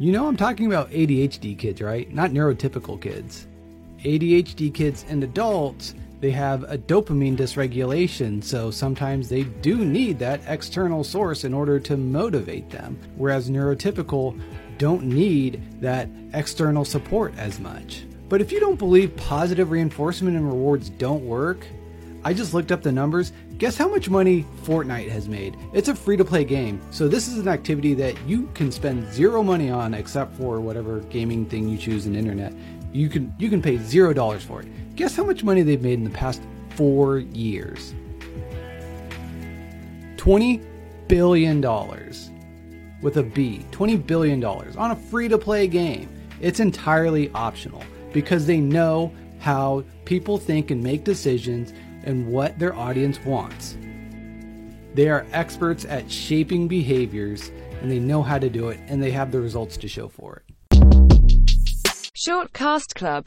You know, I'm talking about ADHD kids, right? Not neurotypical kids. ADHD kids and adults, they have a dopamine dysregulation, so sometimes they do need that external source in order to motivate them. Whereas neurotypical don't need that external support as much. But if you don't believe positive reinforcement and rewards don't work, I just looked up the numbers. Guess how much money Fortnite has made? It's a free to play game, so this is an activity that you can spend zero money on except for whatever gaming thing you choose in internet. You can you can pay zero dollars for it. Guess how much money they've made in the past four years? Twenty billion dollars with a B. Twenty billion dollars on a free to play game. It's entirely optional because they know how people think and make decisions and what their audience wants. They are experts at shaping behaviors and they know how to do it and they have the results to show for it. Short Cast Club